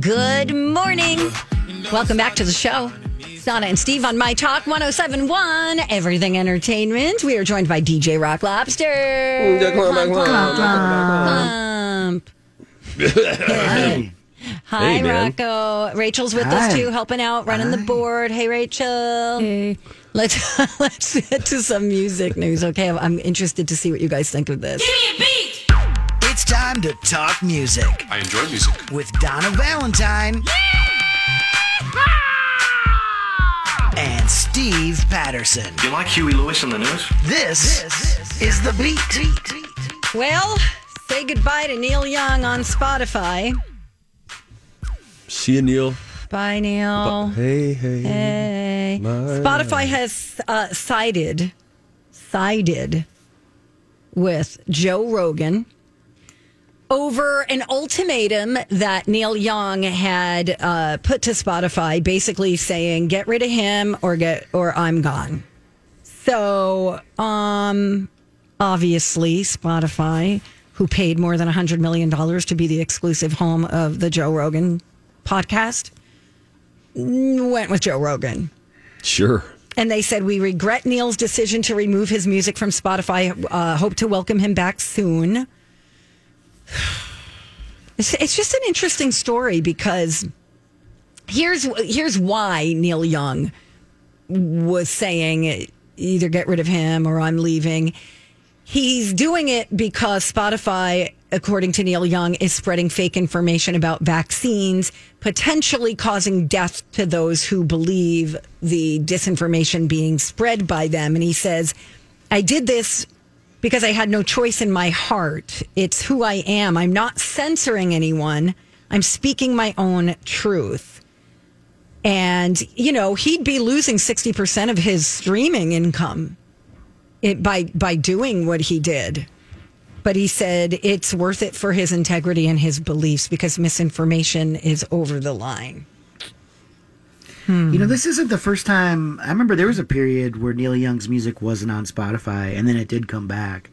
Good morning. Welcome back to the show. Donna and Steve on My Talk 1071, Everything Entertainment. We are joined by DJ Rock Lobster. Clump. Hi, Hey, man. Rocco. Rachel's with us Hi. too, helping out, running the board. Hey, Rachel. Hey. Let's let's get to some music news. Okay, I'm interested to see what you guys think of this. It's time to talk music I enjoy music. with Donna Valentine and Steve Patterson. You like Huey Lewis and the News? This, is the beat. Well, say goodbye to Neil Young on Spotify. See you, Neil. Bye, Neil. Hey, hey. Hey. Spotify has uh, sided sided with Joe Rogan over an ultimatum that Neil Young had uh, put to Spotify, basically saying, "Get rid of him, or get, or I'm gone." So, um, obviously, Spotify, who paid more than hundred million dollars to be the exclusive home of the Joe Rogan podcast, went with Joe Rogan. Sure. And they said, We regret Neil's decision to remove his music from Spotify. Uh, hope to welcome him back soon. It's, it's just an interesting story because here's here's why Neil Young was saying either get rid of him or I'm leaving. He's doing it because Spotify, according to Neil Young, is spreading fake information about vaccines, potentially causing death to those who believe the disinformation being spread by them. And he says, I did this because I had no choice in my heart. It's who I am. I'm not censoring anyone, I'm speaking my own truth. And, you know, he'd be losing 60% of his streaming income it, by by doing what he did. But he said it's worth it for his integrity and his beliefs because misinformation is over the line. You know, this isn't the first time. I remember there was a period where Neil Young's music wasn't on Spotify, and then it did come back.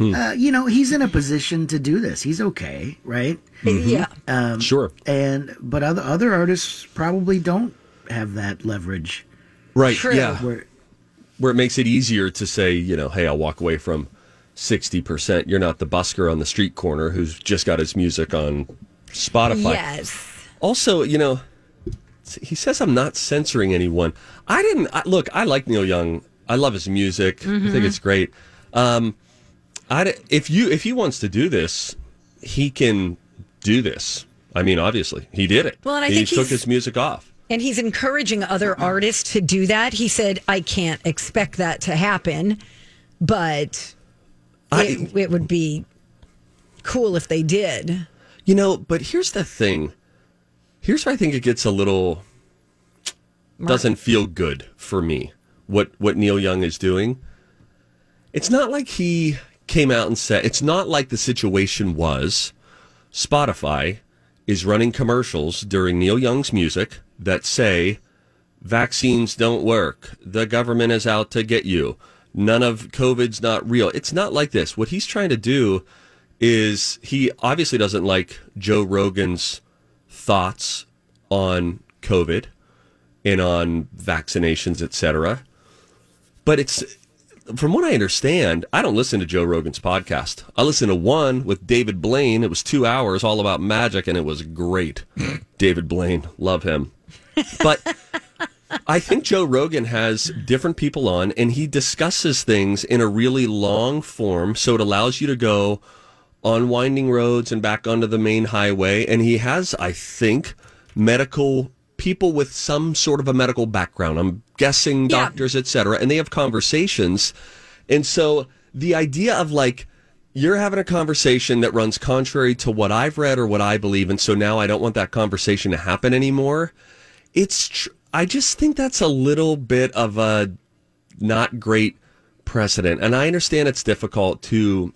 Uh, you know, he's in a position to do this. He's okay, right? Yeah. Um, Sure. And but other other artists probably don't have that leverage. Right. True. Yeah. Where Where it makes it easier to say, you know, hey, I'll walk away from 60%. You're not the busker on the street corner who's just got his music on Spotify. Yes. Also, you know, he says I'm not censoring anyone. I didn't I, look. I like Neil Young. I love his music. I think it's great. Um, I if you if he wants to do this, he can do this. I mean, obviously, he did it. Well, and I think he think took his music off. And he's encouraging other artists to do that. He said, I can't expect that to happen, but I- it, it would be cool if they did. You know, but here's the thing. Here's where I think it gets a little doesn't feel good for me. What what Neil Young is doing. It's not like he came out and said it's not like the situation was Spotify is running commercials during Neil Young's music that say vaccines don't work. The government is out to get you. None of COVID's not real. It's not like this. What he's trying to do is he obviously doesn't like Joe Rogan's thoughts on COVID and on vaccinations, etc. But it's from what I understand, I don't listen to Joe Rogan's podcast. I listen to one with David Blaine. It was two hours, all about magic, and it was great. David Blaine, love him. But I think Joe Rogan has different people on, and he discusses things in a really long form, so it allows you to go on winding roads and back onto the main highway. And he has, I think, medical people with some sort of a medical background. I'm guessing doctors, et cetera, and they have conversations. And so the idea of like, you're having a conversation that runs contrary to what I've read or what I believe, and so now I don't want that conversation to happen anymore. It's, tr- I just think that's a little bit of a not great precedent. And I understand it's difficult to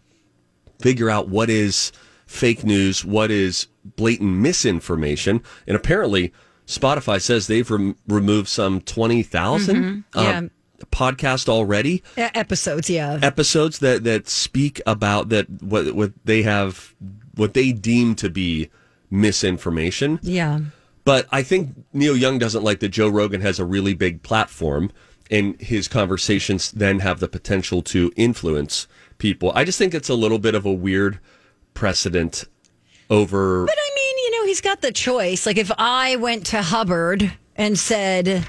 figure out what is fake news, what is blatant misinformation. And apparently, Spotify says they've rem- removed some 20,000 Yeah. uh, podcast already Episodes, yeah. episodes that that speak about that what what they have what they deem to be misinformation. Yeah. But I think Neil Young doesn't like that Joe Rogan has a really big platform and his conversations then have the potential to influence people. I just think it's a little bit of a weird precedent over. But I mean, you know, he's got the choice. Like if I went to Hubbard and said,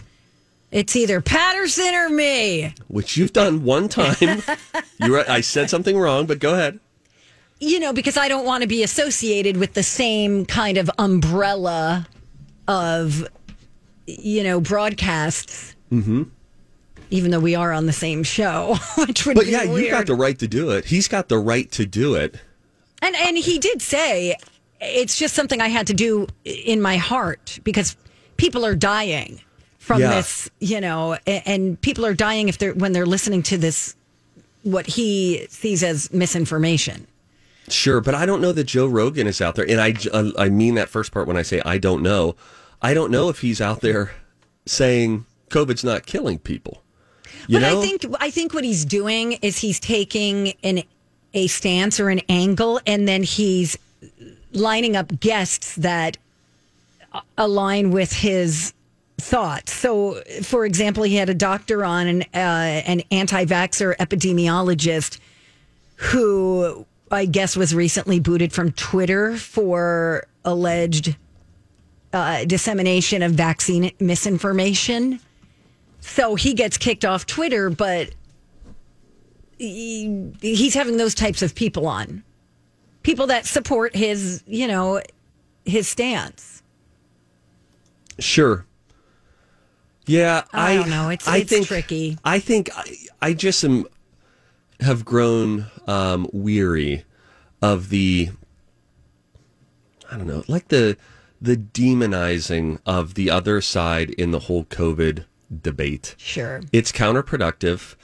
it's either Patterson or me, which you've done one time. you were, I said something wrong, but go ahead. you know, because I don't want to be associated with the same kind of umbrella of, you know, broadcasts. Mm-hmm. Even though we are on the same show, which would But yeah, weird. you've got the right to do it. He's got the right to do it. And and he did say it's just something I had to do in my heart because people are dying from Yeah. this, you know, and people are dying if they're when they're listening to this what he sees as misinformation. Sure, but I don't know that Joe Rogan is out there, and I uh, I mean that first part when I say I don't know. I don't know if he's out there saying COVID's not killing people. You but know, I think I think what he's doing is he's taking an a stance or an angle, and then he's lining up guests that align with his thoughts. So, for example, he had a doctor on, an uh, an anti-vaxxer epidemiologist, who I guess was recently booted from Twitter for alleged uh, dissemination of vaccine misinformation. So he gets kicked off Twitter, but he, he's having those types of people on. People that support his, you know, his stance. Sure. Yeah, I I, don't know. It's- I it's think, tricky. I think I, I just am have grown um, weary of the I don't know, like the the demonizing of the other side in the whole COVID debate. Sure. It's counterproductive.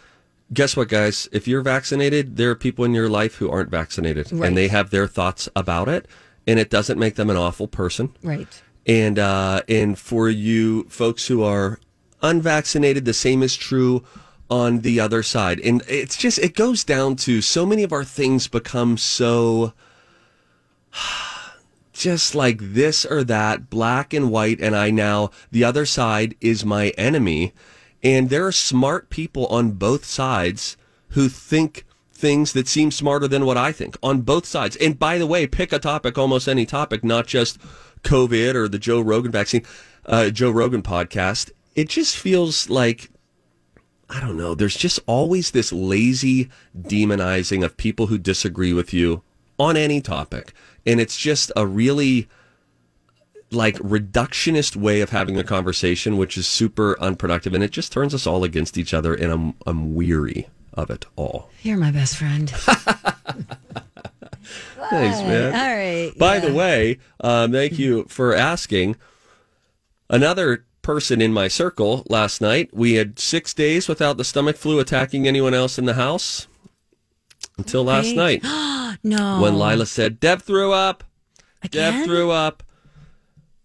Guess what, guys? If you're vaccinated, there are people in your life who aren't vaccinated, Right. and they have their thoughts about it, and it doesn't make them an awful person Right. and uh, and for you folks who are unvaccinated, the same is true on the other side. And it's just it goes down to so many of our things become so just like this or that, black and white, and I now the other side is my enemy. And there are smart people on both sides who think things that seem smarter than what I think on both sides. And by the way, pick a topic, almost any topic, not just COVID or the Joe Rogan vaccine, uh, Joe Rogan podcast. It just feels like I don't know. There's just always this lazy demonizing of people who disagree with you on any topic. And it's just a really like reductionist way of having a conversation, which is super unproductive. And it just turns us all against each other. And I'm, I'm weary of it all. You're my best friend. Thanks, man. All right. By the way, um, thank you for asking. Another person in my circle last night, we had six days without the stomach flu attacking anyone else in the house until last night no. when Lila said, Dev threw up. Dev threw up.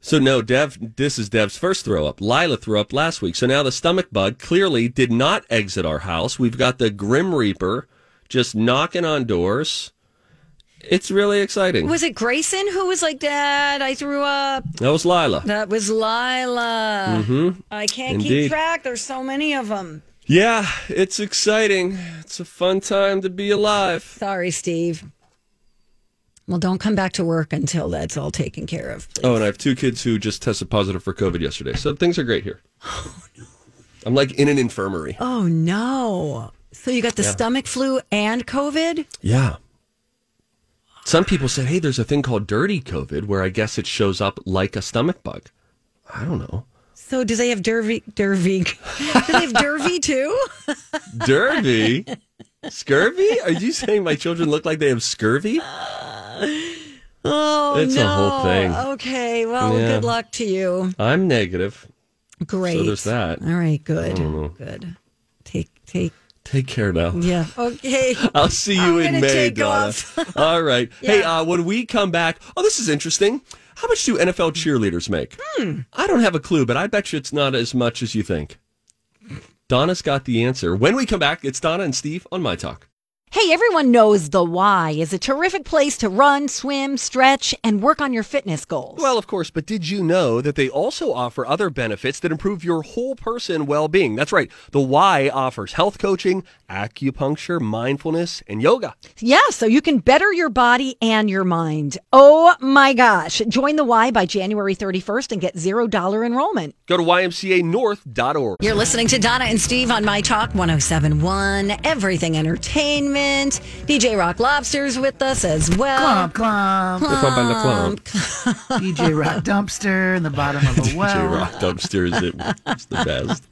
So, no, Dev, this is Dev's first throw up. Lila threw up last week. So now the stomach bug clearly did not exit our house. We've got the Grim Reaper just knocking on doors. It's really exciting. Was it Grayson who was like, Dad, I threw up? that was Lila. That was Lila. Mm-hmm. I can't Indeed. keep track. There's so many of them. Yeah, it's exciting. It's a fun time to be alive. Sorry, Steve. Well, don't come back to work until that's all taken care of. please. Oh, and I have two kids who just tested positive for COVID yesterday. So things are great here. Oh, no. I'm like in an infirmary. Oh, no. So you got the stomach flu and COVID? Yeah. Some people said, hey, there's a thing called dirty COVID where I guess it shows up like a stomach bug. I don't know. So do they have Dervy? Dervy? do they have Dervy too? Derby? scurvy? Are you saying my children look like they have scurvy? Oh, It's a no. whole thing. Okay. Well, Yeah. good luck to you. I'm negative. Great. So there's that. All right. Good. Good. Take, take. Take care now. Yeah. Okay. I'll see you I'm in May, take Donna. off. All right. Hey, uh, when we come back, oh, this is interesting. How much do NFL cheerleaders make? Hmm. I don't have a clue, but I bet you it's not as much as you think. Donna's got the answer. When we come back, it's Donna and Steve on My Talk. Hey, everyone knows the Y is a terrific place to run, swim, stretch, and work on your fitness goals. Well, of course, but did you know that they also offer other benefits that improve your whole person well being? That's right. The Y offers health coaching, acupuncture, mindfulness, and yoga. yeah, so you can better your body and your mind. Oh my gosh. Join the Y by January 31st and get $0 enrollment. Go to ymcanorth.org. You're listening to Donna and Steve on My Talk 1071, Everything Entertainment. DJ Rock Lobster's with us as well. Clomp, clomp. Clomp. DJ Rock Dumpster in the bottom of the well. DJ Rock dumpster is it? It's the best.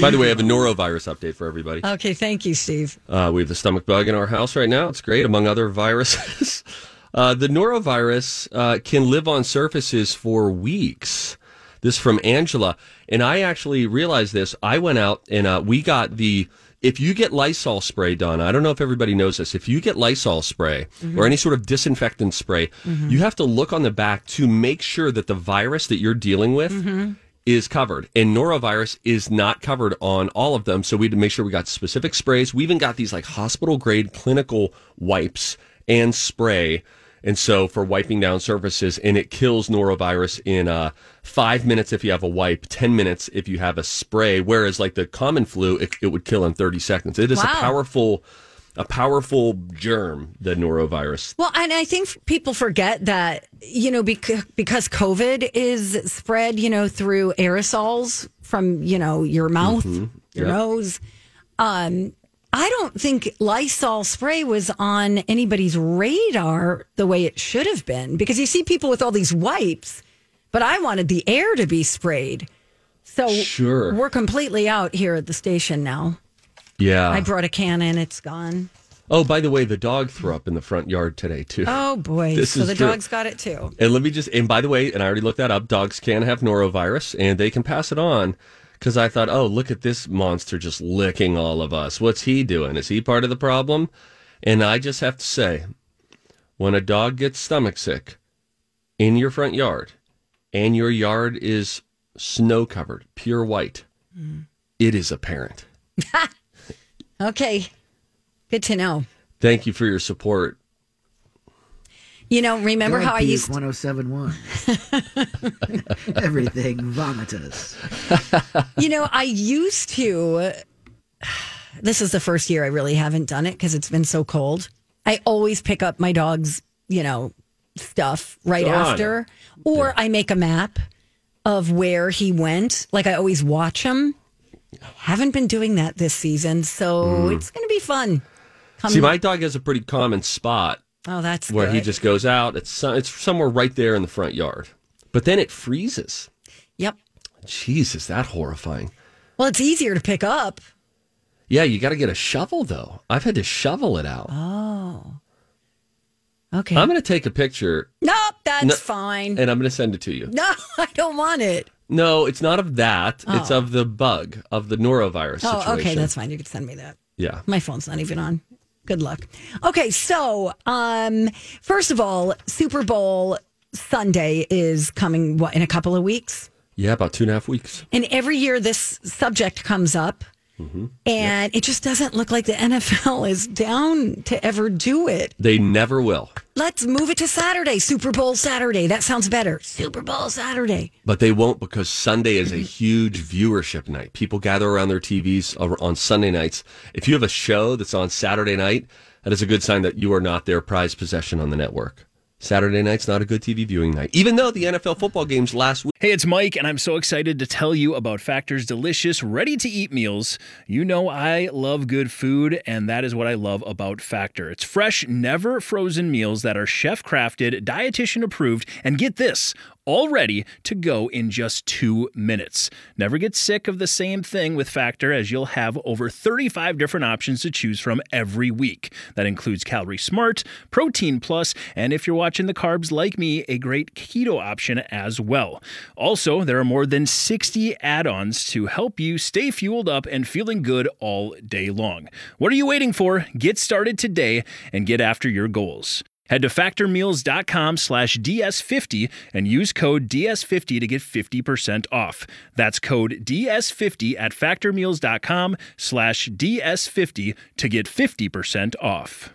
By the way, I have a norovirus update for everybody. Okay, thank you, Steve. Uh, we have the stomach bug in our house right now. It's great, among other viruses. uh, the norovirus uh, can live on surfaces for weeks. This from Angela. And I actually realized this. I went out and uh, we got the. If you get Lysol spray done, I don't know if everybody knows this. If you get Lysol spray or mm-hmm. any sort of disinfectant spray, mm-hmm. you have to look on the back to make sure that the virus that you're dealing with mm-hmm. is covered, and norovirus is not covered on all of them. So we had to make sure we got specific sprays. We even got these like hospital grade clinical wipes and spray. And so for wiping down surfaces, and it kills norovirus in uh, five minutes if you have a wipe, 10 minutes if you have a spray. Whereas like the common flu, it, it would kill in 30 seconds. It is Wow. a powerful, a powerful germ, the norovirus. Well, and I think people forget that, you know, because, because COVID is spread, you know, through aerosols from, you know, your mouth, your Yep. nose. Um, I don't think Lysol spray was on anybody's radar the way it should have been because you see people with all these wipes, but I wanted the air to be sprayed. So Sure. we're completely out here at the station now. Yeah. I brought a can in, it's gone. oh, by the way, the dog threw up in the front yard today too. Oh boy. This so the true. dog's got it too. And let me just, and by the way, and I already looked that up, dogs can have norovirus and they can pass it on. Because I thought, oh, look at this monster just licking all of us. What's he doing? Is he part of the problem? And I just have to say, when a dog gets stomach sick in your front yard and your yard is snow covered, pure white, mm. it is apparent. Okay. Good to know. Thank you for your support. You know, remember Dog how I puke used 1071. Everything vomitous. you know, I used to this is the first year I really haven't done it because it's been so cold. I always pick up my dog's, you know, stuff right Donna. after. Or I make a map of where he went. Like I always watch him. Haven't been doing that this season, so mm. it's gonna be fun. Come, See, my dog has a pretty common spot oh, that's where he just goes out. It's it's somewhere right there in the front yard, but then it freezes. Yep. Jeez, is that horrifying? Well, it's easier to pick up. Yeah, you got to get a shovel though. I've had to shovel it out. Oh. Okay. I'm going to take a picture nope, that's No- fine. and I'm going to send it to you. No, I don't want it. No, it's not of that. It's oh. of the bug of the norovirus Oh, situation. okay, that's fine. You can send me that. yeah. My phone's not even on. Good luck. Okay, so um, first of all, Super Bowl Sunday is coming what in a couple of weeks, Yeah, about two and a half weeks. and every year this subject comes up, Mm-hmm. and it just doesn't look like the NFL is down to ever do it. They never will, Let's move it to Saturday, Super Bowl Saturday. That sounds better. Super Bowl Saturday. but they won't because Sunday is a huge viewership night. People gather around their TVs on Sunday nights. If you have a show that's on Saturday night, that is a good sign that you are not their prized possession on the network. Saturday night's not a good TV viewing night, even though the NFL football games last week. Hey, it's Mike, and I'm so excited to tell you about Factor's delicious, ready to eat meals. You know, I love good food, and that is what I love about Factor. It's fresh, never frozen meals that are chef crafted, dietitian approved, and get this all ready to go in just two minutes. Never get sick of the same thing with Factor, as you'll have over 35 different options to choose from every week. That includes Calorie Smart, Protein Plus, and if you're watching the carbs like me, a great keto option as well. Also, there are more than 60 add ons to help you stay fueled up and feeling good all day long. What are you waiting for? Get started today and get after your goals. Head to factormeals.com slash DS50 and use code DS50 to get 50% off. That's code DS50 at factormeals.com slash DS50 to get 50% off.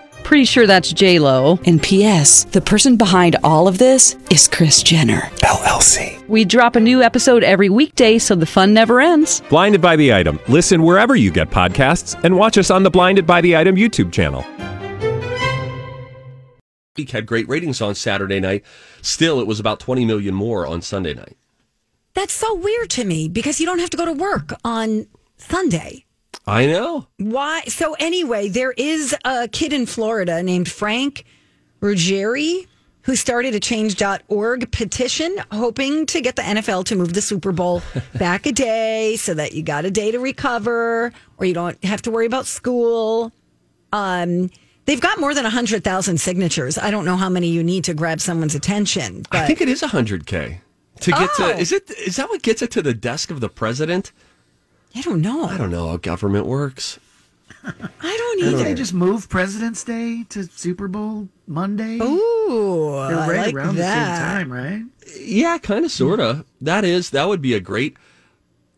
Pretty sure that's J Lo. And P.S. The person behind all of this is Kris Jenner LLC. We drop a new episode every weekday, so the fun never ends. Blinded by the item. Listen wherever you get podcasts, and watch us on the Blinded by the Item YouTube channel. Week had great ratings on Saturday night. Still, it was about 20 million more on Sunday night. That's so weird to me because you don't have to go to work on Sunday. I know. Why? So anyway, there is a kid in Florida named Frank Ruggieri who started a change.org petition hoping to get the NFL to move the Super Bowl back a day so that you got a day to recover or you don't have to worry about school. Um, they've got more than 100,000 signatures. I don't know how many you need to grab someone's attention, but I think it is 100K. To get Oh. to, is it, is that what gets it to the desk of the president? I don't know. I don't know how government works. I don't Did either. they just move President's Day to Super Bowl Monday? Ooh, They're I right like around that. the same time, right? Yeah, kind of, sort of. That is, that would be a great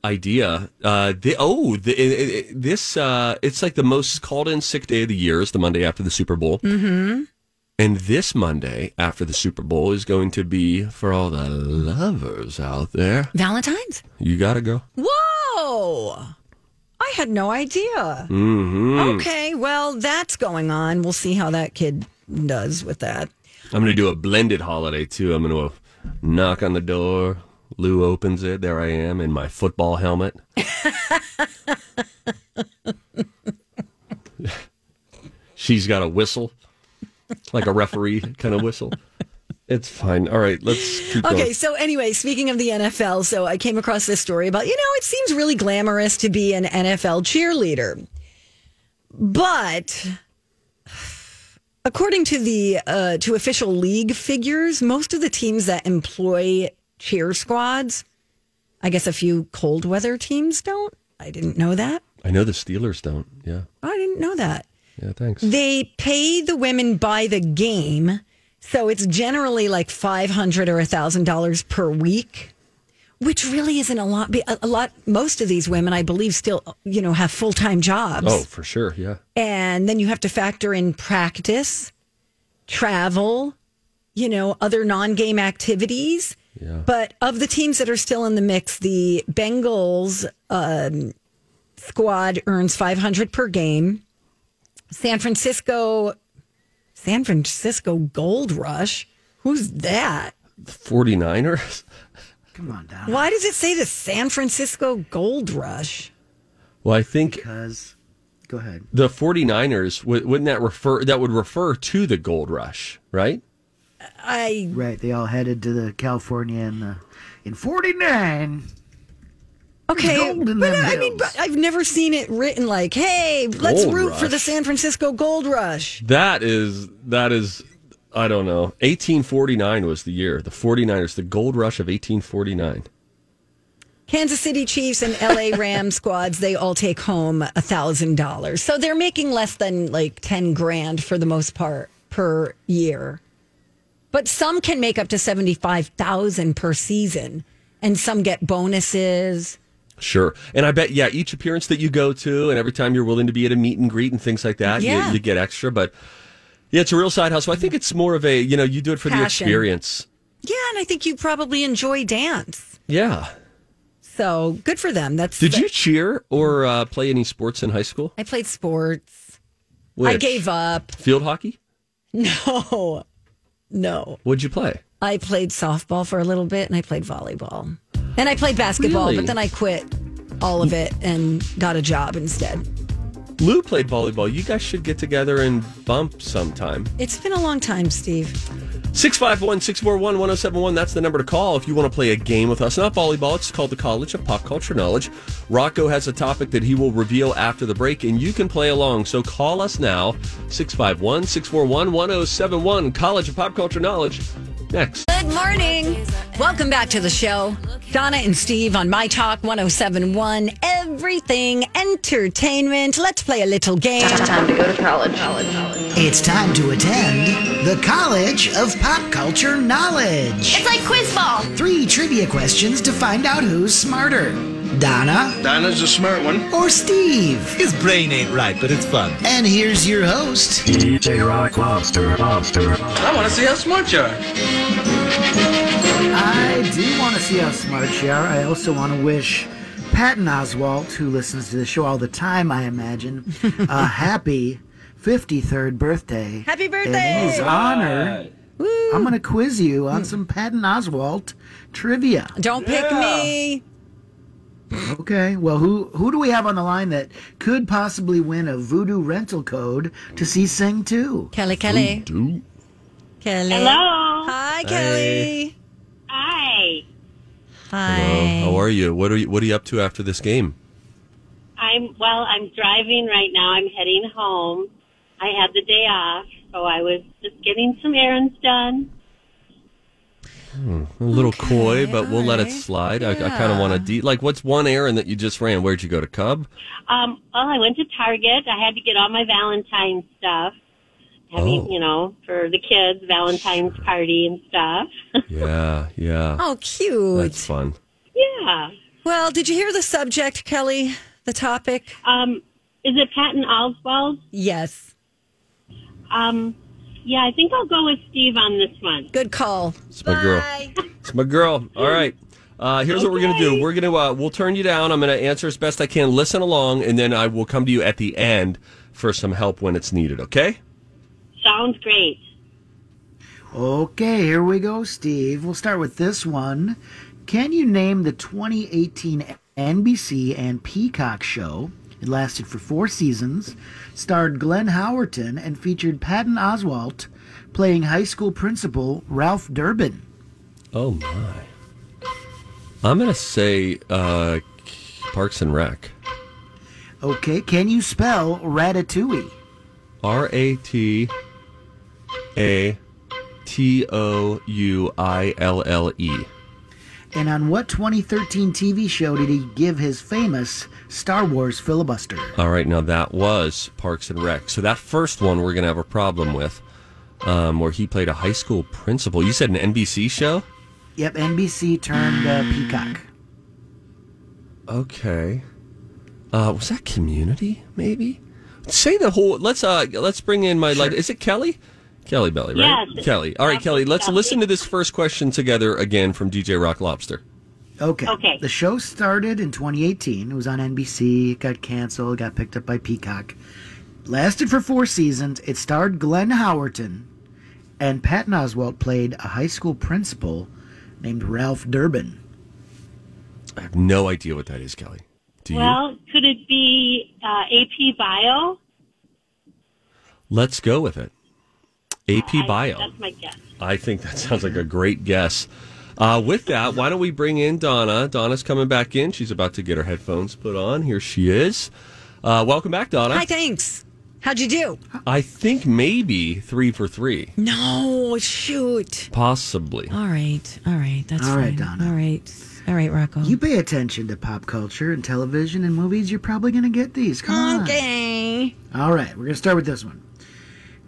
idea. Uh, the, oh, the, it, it, this, uh, it's like the most called in sick day of the year is the Monday after the Super Bowl. Mm-hmm. And this Monday after the Super Bowl is going to be for all the lovers out there. Valentine's? You got to go. Whoa! I had no idea. Mm-hmm. Okay, well, that's going on. We'll see how that kid does with that. I'm going to do a blended holiday too. I'm going to knock on the door. Lou opens it. There I am in my football helmet. She's got a whistle, like a referee kind of whistle. It's fine. All right, let's keep Okay, going. so anyway, speaking of the NFL, so I came across this story about, you know, it seems really glamorous to be an NFL cheerleader. But according to the uh, to official league figures, most of the teams that employ cheer squads, I guess a few cold weather teams don't. I didn't know that. I know the Steelers don't. Yeah. I didn't know that. Yeah, thanks. They pay the women by the game, so it's generally like five hundred or thousand dollars per week, which really isn't a lot. A a lot. Most of these women, I believe, still you know have full time jobs, Oh, for sure. Yeah. and then you have to factor in practice, travel, you know, other non game activities. Yeah. But of the teams that are still in the mix, the Bengals um, squad earns 500 per game. San Francisco, San Francisco Gold Rush. Who's that? 49ers? Come on, down. Why does it say the San Francisco Gold Rush? Well, I think Because, go ahead. the 49ers, wouldn't that refer, that would refer to the gold rush, right? I Right, they all headed to the California in the in '49. Okay, but I mean, but I've never seen it written like, "Hey, let's Gold root for the Rush. San Francisco Gold Rush." That is that is I don't know. 1849 was the year. The 49ers, the gold rush of 1849. Kansas City Chiefs and LA Rams squads, they all take home a thousand dollars. So they're making less than like ten grand for the most part per year. But some can make up to seventy five thousand per season. And some get bonuses. Sure. And I bet yeah, each appearance that you go to and every time you're willing to be at a meet and greet and things like that, Yeah. you, you get extra, but yeah, it's a real side hustle. I think it's more of a, you know, you do it for the experience. Yeah, and I think you probably enjoy dance. Yeah. So good for them. That's Did you cheer or uh, play any sports in high school? I played sports. I gave up. Field hockey? No. No. What'd you play? I played softball for a little bit and I played volleyball. And I played basketball, Really? but then I quit all of it and got a job instead. Lou played volleyball. You guys should get together and bump sometime. It's been a long time, Steve. 651 641 1071. That's the number to call if you want to play a game with us. Not volleyball, it's called the College of Pop Culture Knowledge. Rocco has a topic that he will reveal after the break, and you can play along. So call us now 651 641 1071. College of Pop Culture Knowledge. Next. Good morning. Welcome back to the show. Donna and Steve on My Talk 1071. Everything entertainment. Let's play a little game. It's time to go to college. college, college. It's time to attend the College of Pop Culture Knowledge. It's like quiz ball. Three trivia questions to find out who's smarter Donna Dinah's a smart one. or Steve. His brain ain't right, but it's fun. And here's your host, DJ Rock Lobster. Lobster. I want to see how smart you are. I do want to see how smart you are. I also want to wish Patton Oswalt, who listens to the show all the time, I imagine, a happy 53rd birthday. Happy birthday! in his honor, I'm going to quiz you on some Patton Oswalt trivia. Don't pick me. Okay. Well, who who do we have on the line that could possibly win a Vudu rental code to see Sing 2? Kelly, Kelly. Kelly. Hello. Hi, Kelly. Hi. Hi. Hello. How are you? What are you What are you up to after this game? I'm well. I'm driving right now. I'm heading home. I had the day off, so I was just getting some errands done. A little coy, but we'll let it alright. slide. I, I kind of want to de- like. What's one errand that you just ran? Where'd you go to Cub? Um, well, I went to Target. I had to get all my Valentine's stuff. Having, Oh. you know, for the kids, Valentine's party and stuff. Yeah, yeah. Oh, cute. That's fun. yeah. Well, did you hear the subject, Kelly? The topic? Um, is it Patton Oswalt? Yes. Um, yeah, I think I'll go with Steve on this one. Good call. It's my girl. It's my girl. All right. Uh, here's what we're gonna do. We're gonna uh, we'll turn you down. I'm gonna answer as best I can. Listen along, and then I will come to you at the end for some help when it's needed. Okay? Sounds great. Okay, here we go, Steve. We'll start with this one. Can you name the 2018 NBC and Peacock show? It lasted for four seasons, starred Glenn Howerton, and featured Patton Oswalt playing high school principal Ralph Durbin. Oh my. I'm gonna say uh, Parks and Rec. Okay, can you spell Ratatouille? R A T A T O U I L L E. And on what 2013 TV show did he give his famous Star Wars filibuster? All right, now that was Parks and Rec. So that first one we're gonna have a problem with, um, where he played a high school principal. You said an NBC show? Yep, NBC turned uh, Peacock. Okay. Uh, was that Community? Maybe. Say the whole. Let's uh, let's bring in my light. Is it Kelly? Kelly Belly, right? Yes. Kelly. All right, Kelly. Let's listen to this first question together again from DJ Rock Lobster. Okay. Okay. The show started in 2018. It was on NBC. It got canceled. Got picked up by Peacock. Lasted for four seasons. It starred Glenn Howerton, and Patton Oswalt played a high school principal named Ralph Durbin. I have no idea what that is, Kelly. Do you? Well, could it be uh, AP Bio? Let's go with it. AP I- Bio. That's my guess. I think that sounds like a great guess. Uh, with that, why don't we bring in Donna? Donna's coming back in. She's about to get her headphones put on. Here she is. Uh, welcome back, Donna. Hi, thanks. How'd you do? I think maybe three for three, No, shoot. possibly. All right. All right. That's All right, fine. Donna. All right. All right, Rocco. You pay attention to pop culture and television and movies. You're probably going to get these. Come on. okay. All right, we're going to start with this one.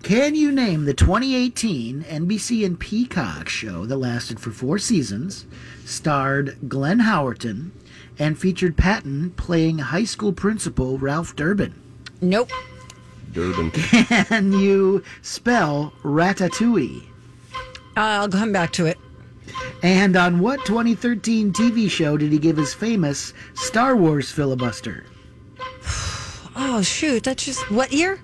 Can you name the 2018 NBC and Peacock show that lasted for four seasons, starred Glenn Howerton, and featured Patton playing high school principal Ralph Durbin? Nope. Durbin. Can you spell Ratatouille? I'll come back to it. And on what 2013 TV show did he give his famous Star Wars filibuster? Oh, shoot. That's just what year?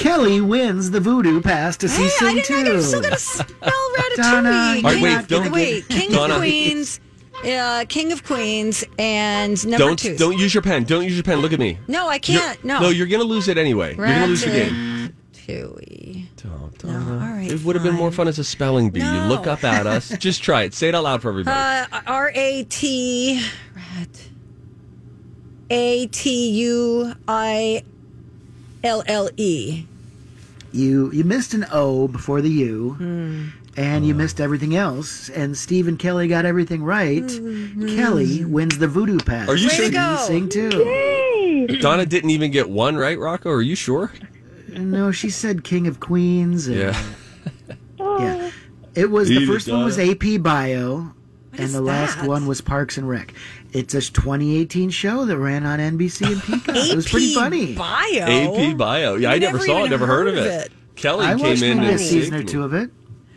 Kelly wins the Vudu pass to see Hey, I Sing didn't know they were 2. still going to spell Ratatouille. Donna, All right, wait, King- don't- Wait, King Donna. of Queens, uh, King of Queens, and number Don't two. don't use your pen. Don't use your pen. Look at me. No, I You're- can't. No. No, you're gonna lose it anyway. You're gonna lose the game. Ratatouille. Oh, No, all right. it would have been more fun as a spelling bee. You look up at us. Just try it. Say it out loud for everybody. Uh, R A T rat A T U I L L E. You you missed an O before the U, Hmm. and you missed everything else. And Steve and Kelly got everything right. Kelly wins the Vudu Pass. Are you Way sure? to go. You sing too. Donna didn't even get one right, Rocco. Are you sure? No, she said King of Queens. And, Yeah. yeah. It was Eat the it, first one was AP Bio, and is the last one was Parks and Rec. It's a 2018 show that ran on NBC and Peacock. it was pretty funny. Bio. AP Bio. Yeah, I never, Never saw it. Never heard, heard of of it. it. Kelly I came in maybe a season or two of it.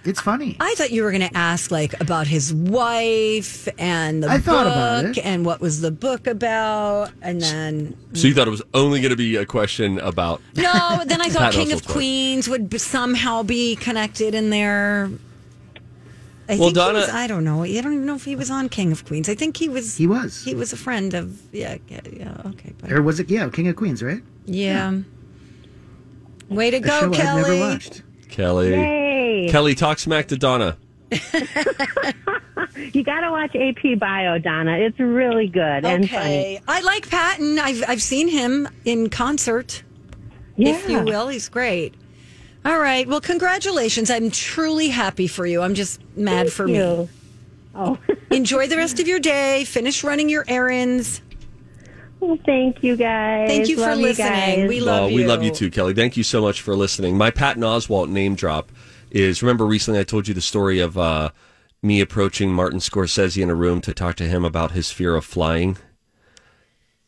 It's funny. I thought you were going to ask like about his wife and the I book thought about it. and what was the book about, and then So you thought it was only going to be a question about? no, then I thought King of. Queens would somehow be connected in there. I Well, think Donna- he was, I don't know. I don't even know if he was on King of Queens. I think he was. He was. He was a friend of. Yeah. Yeah. yeah, Okay. But, Or was it? Yeah, King of Queens, right? yeah. Way to A go, show I've Kelly. never watched. Kelly. Hey, Kelly, talk smack to Donna. you got to watch AP Bio, Donna. It's really good and funny. I like Patton. I've I've seen him in concert. if you will. He's great. All right. Well, congratulations. I'm truly happy for you. I'm just mad for me. you. Oh, Enjoy the rest of your day. Finish running your errands. well, thank you guys. Thank you for listening. guys. We love Oh, you. we love you too, Kelly. Thank you so much for listening. My Patton Oswalt name drop is remember recently I told you the story of uh, me approaching Martin Scorsese in a room to talk to him about his fear of flying.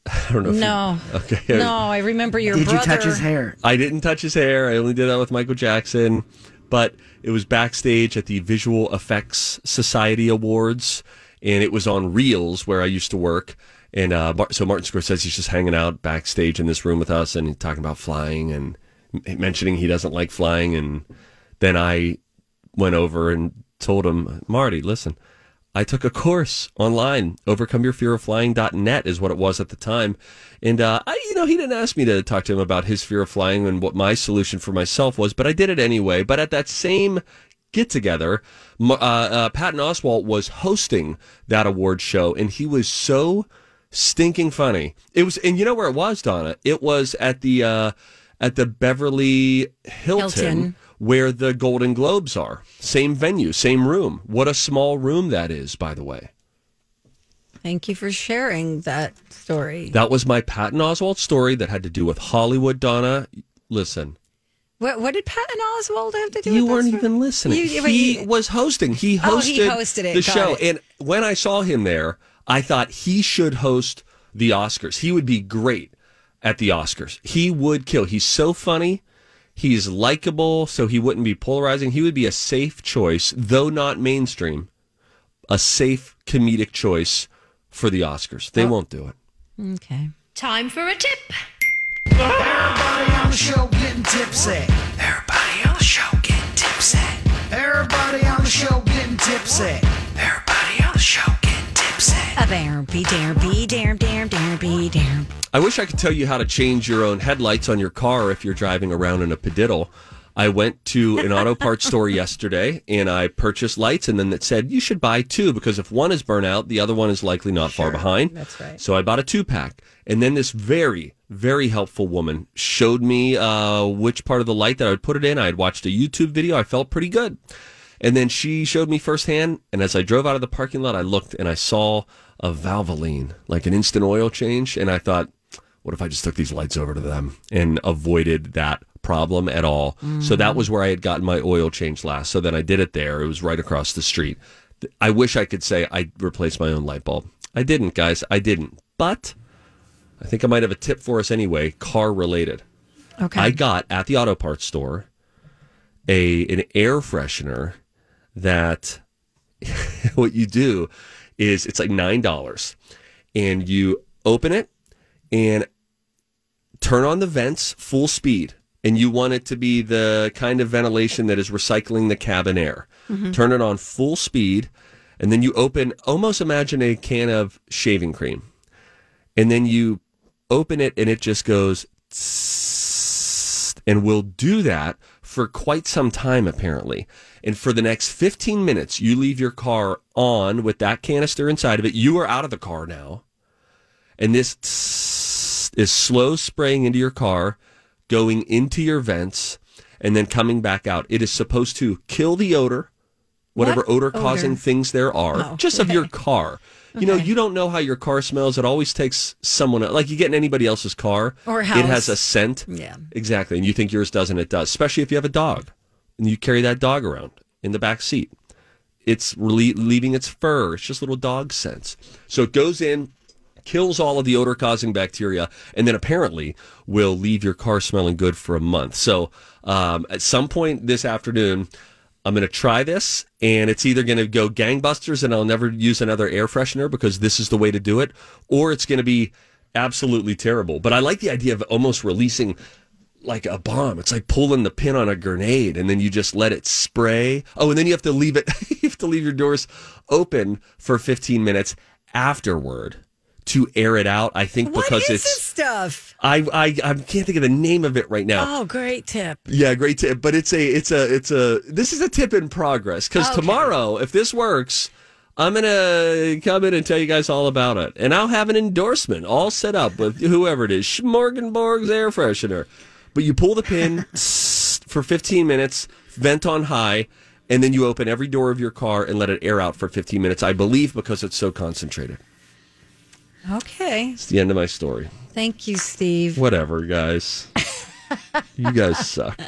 I don't know. If No. You, okay. No, I remember your Did brother. you touch his hair? I didn't touch his hair. I only did that with Michael Jackson. But it was backstage at the Visual Effects Society Awards, and it was on Reels where I used to work. And uh, Mar- so Martin Scorsese's just hanging out backstage in this room with us, and he's talking about flying and m- mentioning he doesn't like flying. And then I went over and told him, Marty, listen, I took a course online, overcomeyourfearoflying.net is what it was at the time. And, uh, I, you know, he didn't ask me to talk to him about his fear of flying and what my solution for myself was, but I did it anyway. But at that same get together, uh, uh, Patton Oswalt was hosting that award show and he was so stinking funny. It was, and you know where it was, Donna? It was at the, uh, at the Beverly Hilton Hilton. Where the Golden Globes are. Same venue, same room. What a small room that is, by the way. Thank you for sharing that story. That was my Patton Oswalt story that had to do with Hollywood, Donna. Listen, What, what did Patton Oswalt have to do you with weren't that story? even listening. You- he you- was hosting. He hosted, Oh, he hosted it. the Got show. it. And when I saw him there, I thought he should host the Oscars. He would be great at the Oscars. He would kill. He's so funny. He's likable, so he wouldn't be polarizing. He would be a safe choice, though not mainstream, a safe comedic choice for the Oscars. They won't do it. Okay. Time for a tip. Everybody on the show getting tipsy. Everybody on the show getting tipsy. Everybody on the show getting tipsy. Everybody on the show getting tipsy. I wish I could tell you how to change your own headlights on your car if you're driving around in a padiddle. I went to an auto parts store yesterday and I purchased lights, and then it said you should buy two because if one is burnt out, the other one is likely not far behind. that's right. So I bought a two pack, and then this very, very helpful woman showed me uh, which part of the light that I would put it in. I had watched a YouTube video. I felt pretty good. And then she showed me firsthand. And as I drove out of the parking lot, I looked and I saw a Valvoline, like an instant oil change. And I thought, what if I just took these lights over to them and avoided that problem at all? So that mm-hmm. was where I had gotten my oil change last. So then I did it there. It was right across the street. I wish I could say I replaced my own light bulb. I didn't, guys. I didn't. But I think I might have a tip for us anyway, car related. Okay. I got at the auto parts store a an air freshener that what you do is it's like nine dollars and you open it and turn on the vents full speed and you want it to be the kind of ventilation that is recycling the cabin air. Mm-hmm. Turn it on full speed and then you open almost imagine a can of shaving cream and then you open it and it just goes and will do that for quite some time, apparently. And for the next 15 minutes, you leave your car on with that canister inside of it. You are out of the car now. And this is slow spraying into your car, going into your vents, and then coming back out. It is supposed to kill the odor, whatever What odor causing things there are, Oh, just of your car. You know, Okay. you don't know how your car smells. It always takes someone like you get in anybody else's car. Or It house. has a scent. Yeah. Exactly. And you think yours doesn't, it does. Especially if you have a dog and you carry that dog around in the back seat. It's rele- leaving its fur. It's just little dog scents. So it goes in, kills all of the odor causing bacteria, and then apparently will leave your car smelling good for a month. So um, at some point this afternoon, I'm going to try this, and it's either going to go gangbusters and I'll never use another air freshener because this is the way to do it, or it's going to be absolutely terrible. But I like the idea of almost releasing like a bomb. It's like pulling the pin on a grenade and then you just let it spray. Oh, and then you have to leave it you have to leave your doors open for 15 minutes afterward to air it out. I think What because it's this stuff? I, I I can't think of the name of it right now. Oh, great tip. Yeah, great tip. But it's a it's a it's a this is a tip in progress because Okay. tomorrow, if this works, I'm gonna come in and tell you guys all about it, and I'll have an endorsement all set up with whoever it is, Schmorgenborg's air freshener. But you pull the pin for 15 minutes, vent on high, and then you open every door of your car and let it air out for 15 minutes. I believe because it's so concentrated. Okay. It's the end of my story. Thank you, Steve. Whatever, guys. you guys suck.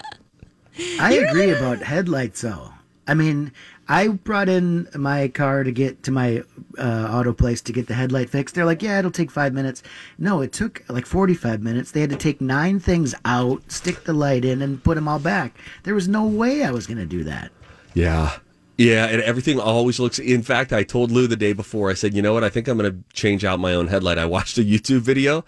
I agree about headlights, though. I mean, I brought in my car to get to my uh, auto place to get the headlight fixed. They're like, yeah, it'll take five minutes. No, it took like 45 minutes. They had to take nine things out, stick the light in, and put them all back. There was no way I was going to do that. Yeah. Yeah, and everything always looks. In fact, I told Lou the day before. I said, "You know what? I think I'm going to change out my own headlight." I watched a YouTube video,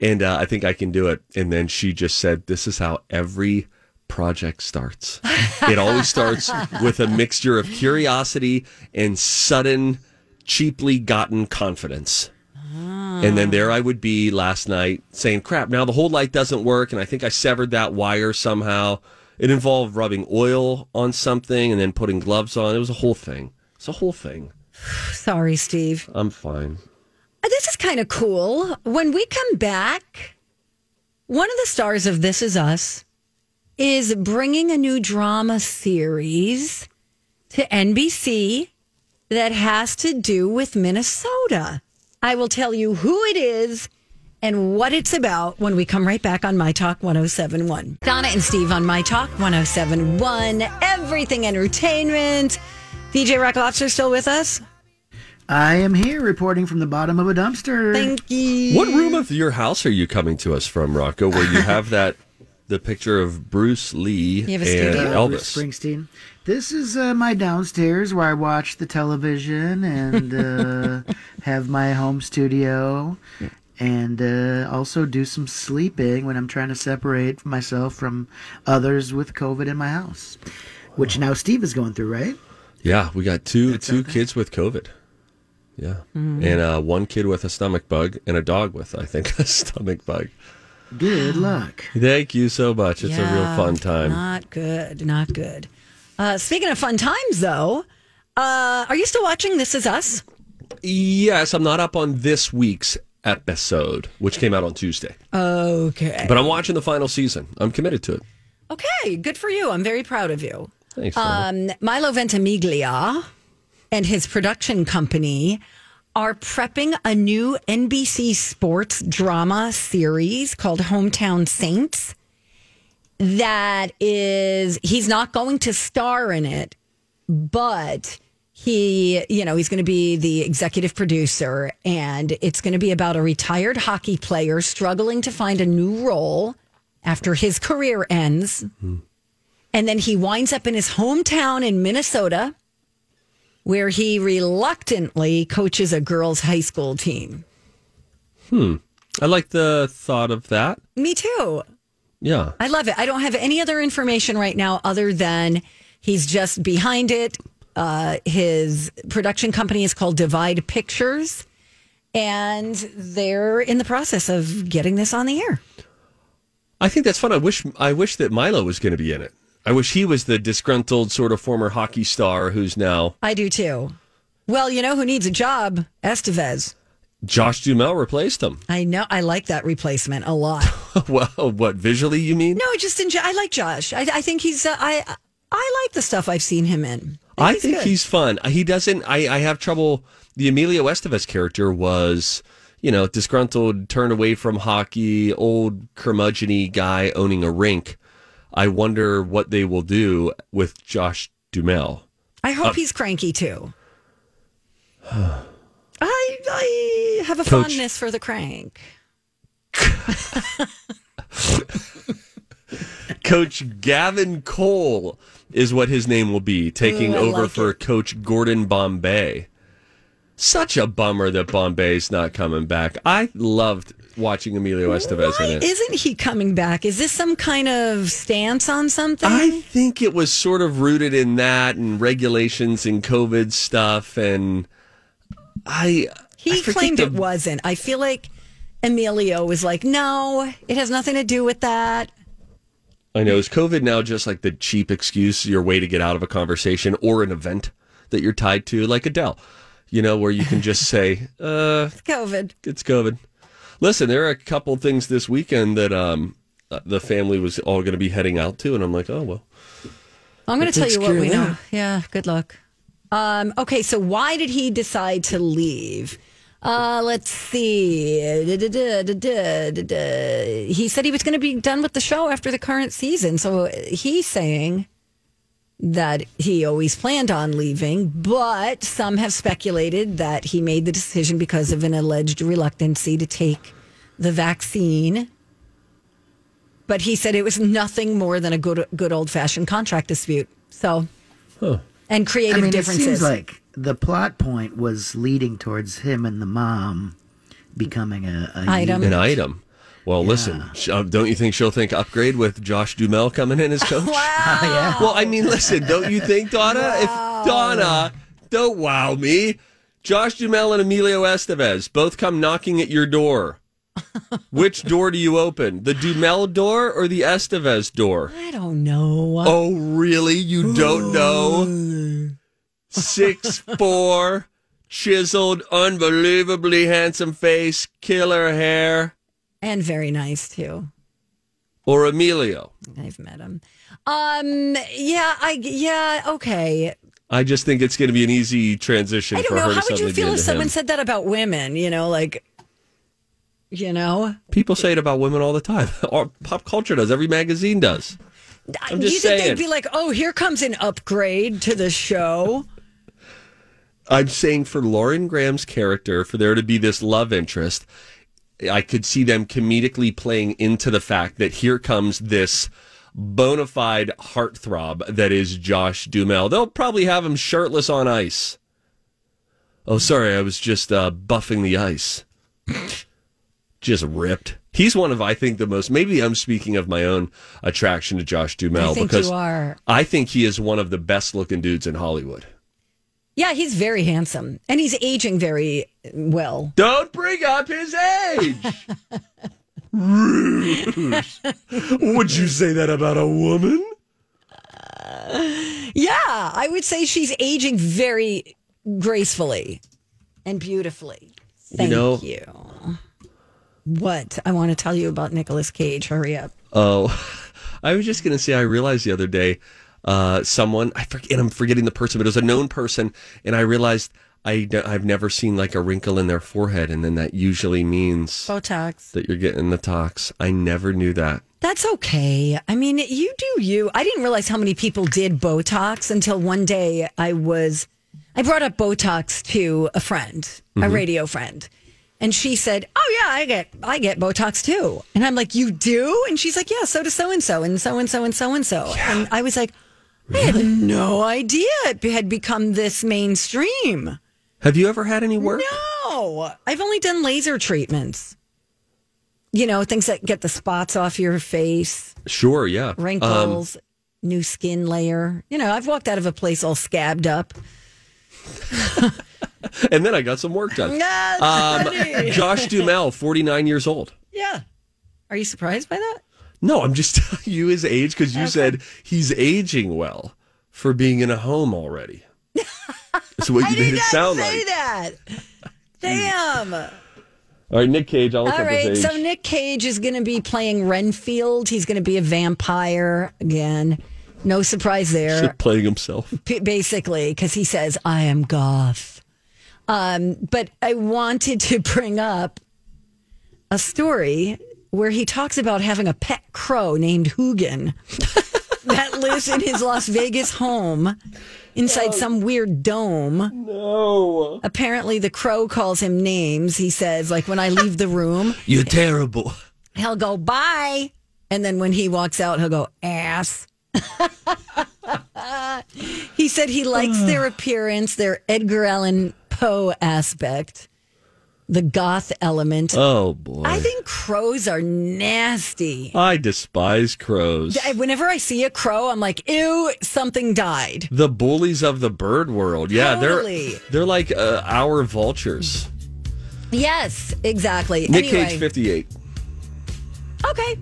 and uh, I think I can do it. And then she just said, "This is how every project starts. it always starts with a mixture of curiosity and sudden, cheaply gotten confidence." And then there I would be last night saying, crap, now the whole light doesn't work. And I think I severed that wire somehow. It involved rubbing oil on something and then putting gloves on. It was a whole thing. It's a whole thing. Sorry, Steve. I'm fine. Uh, This is kind of cool. When we come back, one of the stars of This Is Us is bringing a new drama series to NBC that has to do with Minnesota. I will tell you who it is and what it's about when we come right back on My Talk 1071. Donna and Steve on My Talk 1071, Everything Entertainment. DJ Rock Lobster still with us? I am here reporting from the bottom of a dumpster. Thank you. What room of your house are you coming to us from, Rocco, where you have that the picture of Bruce Lee and studio? Elvis? Bruce Springsteen. This is uh, my downstairs where I watch the television and uh, have my home studio and uh, also do some sleeping when I'm trying to separate myself from others with COVID in my house, which now Steve is going through, right? Yeah, we got two two kids with COVID. Yeah, Mm-hmm. and uh, one kid with a stomach bug and a dog with, I think, a stomach bug. Good luck. Thank you so much. It's a real fun time. Not good. Not good. Uh, speaking of fun times, though, uh, are you still watching This Is Us? Yes, I'm not up on this week's episode, which came out on Tuesday, Okay. but I'm watching the final season. I'm committed to it. Okay. Good for you. I'm very proud of you. Thanks. Um, Milo Ventimiglia and his production company are prepping a new NBC sports drama series called Hometown Saints. That is, he's not going to star in it, but he, you know, he's going to be the executive producer, and it's going to be about a retired hockey player struggling to find a new role after his career ends. And then he winds up in his hometown in Minnesota, where he reluctantly coaches a girls' high school team. Hmm. I like the thought of that. Me too. Yeah. I love it. I don't have any other information right now other than he's just behind it. Uh, his production company is called Divide Pictures, and they're in the process of getting this on the air. I think that's fun. I wish I wish that Milo was going to be in it. I wish he was the disgruntled sort of former hockey star who's now I do too. Well, you know who needs a job? Estevez. Josh Duhamel replaced him. I know. I like that replacement a lot. well, what visually you mean? no, just in. I like Josh. I, I think he's. Uh, I I like the stuff I've seen him in. I think he's fun. He doesn't. I, I have trouble. The Emilio Estevez character was, you know, disgruntled, turned away from hockey, old curmudgeony guy owning a rink. I wonder what they will do with Josh Duhamel. I hope Uh, he's cranky too. I I have a Coach- fondness for the crank. Coach Gavin Cole is what his name will be, taking mm, Ooh, over like for it. Coach Gordon Bombay. Such a bummer that Bombay's not coming back. I loved watching Emilio Estevez in it. Isn't he coming back? Is this some kind of stance on something? I think it was sort of rooted in that and regulations and COVID stuff. And I. he I claimed the- it wasn't. I feel like Emilio was like, no, it has nothing to do with that. I know. Is COVID now just like the cheap excuse, your way to get out of a conversation or an event that you're tied to, like Adele, you know, where you can just say, uh, it's COVID. it's COVID. Listen, there are a couple things this weekend that um, uh, the family was all going to be heading out to. And I'm like, oh, well. I'm going to tell you what we know. Yeah, good luck. Um, okay, so why did he decide to leave? Uh, let's see. He said he was going to be done with the show after the current season. So he's saying that he always planned on leaving, but some have speculated that he made the decision because of an alleged reluctancy to take the vaccine. But he said it was nothing more than a good good old fashioned contract dispute. So, and creative I mean, differences. like the plot point was leading towards him and the mom becoming a, a Item. An item. Well, listen, uh, don't you think she'll think upgrade with Josh Duhamel coming in as coach? yeah. Well, I mean, listen, don't you think, Donna? If Donna, don't wow me. Josh Duhamel and Emilio Estevez both come knocking at your door. Which door do you open? The Duhamel door or the Estevez door? I don't know. Oh, really? You don't know? Six four, chiseled, unbelievably handsome face, killer hair, and very nice too. or Emilio? I've met him. Um. Yeah. I. Yeah. Okay. I just think it's going to be an easy transition I don't for know. How would you feel if someone him. said that about women? You know, like. You know, People say it about women all the time. Or pop culture does. Every magazine does. I'm just you think saying. they'd be like, "Oh, here comes an upgrade to the show." I'm saying for Lauren Graham's character, for there to be this love interest, I could see them comedically playing into the fact that here comes this bona fide heartthrob that is Josh Duhamel. They'll probably have him shirtless on ice. Oh, sorry, I was just uh, buffing the ice. just ripped. He's one of, I think, the most. Maybe I'm speaking of my own attraction to Josh Duhamel because you are. I think he is one of the best looking dudes in Hollywood. Yeah, he's very handsome, and he's aging very well. Don't bring up his age. Rude. Would you say that about a woman? Uh, yeah, I would say she's aging very gracefully and beautifully. Thank you. know- What? I want to tell you about Nicolas Cage. Hurry up. Oh, I was just going to say, I realized the other day, uh, someone, I forget, I'm forgetting the person, but it was a known person, and I realized I, I've never seen like a wrinkle in their forehead, and then that usually means Botox. that you're getting the tox. I never knew that. That's okay. I mean, you do you. I didn't realize how many people did Botox until one day I was, I brought up Botox to a friend, a Mhm. radio friend. And she said, "Oh yeah, I get I get Botox too." And I'm like, "You do?" And she's like, "Yeah, so does so and so and so and so and so and so." And I was like, "I had no idea it had become this mainstream." Have you ever had any work? No, I've only done laser treatments. You know, things that get the spots off your face, Sure, yeah. Um, wrinkles, new skin layer. You know, I've walked out of a place all scabbed up. and then I got some work done. Um. Josh Duhamel, 49 years old. Yeah. Are you surprised by that? No, I'm just telling you his age because you said he's aging well for being in a home already. That's what you made it sound say like. that. Damn. All right, Nick Cage. All right, so Nick Cage is going to be playing Renfield. He's going to be a vampire again. No surprise there. Shit, playing himself. P- basically, because he says, I am goth. Um, but I wanted to bring up a story where he talks about having a pet crow named Hugin that lives in his Las Vegas home inside some weird dome. No. Apparently, the crow calls him names. He says, like, when I leave the room, You're terrible. he'll go, bye. And then when he walks out, he'll go, ass. he said he likes their appearance, their Edgar Allan Poe aspect, the goth element. Oh boy. I think crows are nasty. I despise crows. Whenever I see a crow, I'm like, ew, something died. The bullies of the bird world. Yeah, Totally. they're they're like uh, our vultures. Yes, exactly. Nick anyway, Cage 58. okay.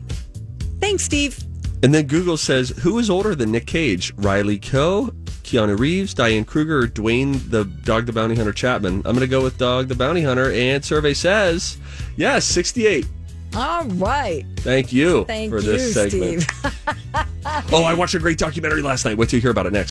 Thanks, Steve. And then Google says, who is older than Nick Cage? Riley Coe, Keanu Reeves, Diane Kruger, or Duane the Dog the Bounty Hunter Chapman? I'm going to go with Dog the Bounty Hunter, and survey says, yes, 68. All right. Thank you Thank for you, this segment. Steve. oh, I watched a great documentary last night. Wait till you hear about it next.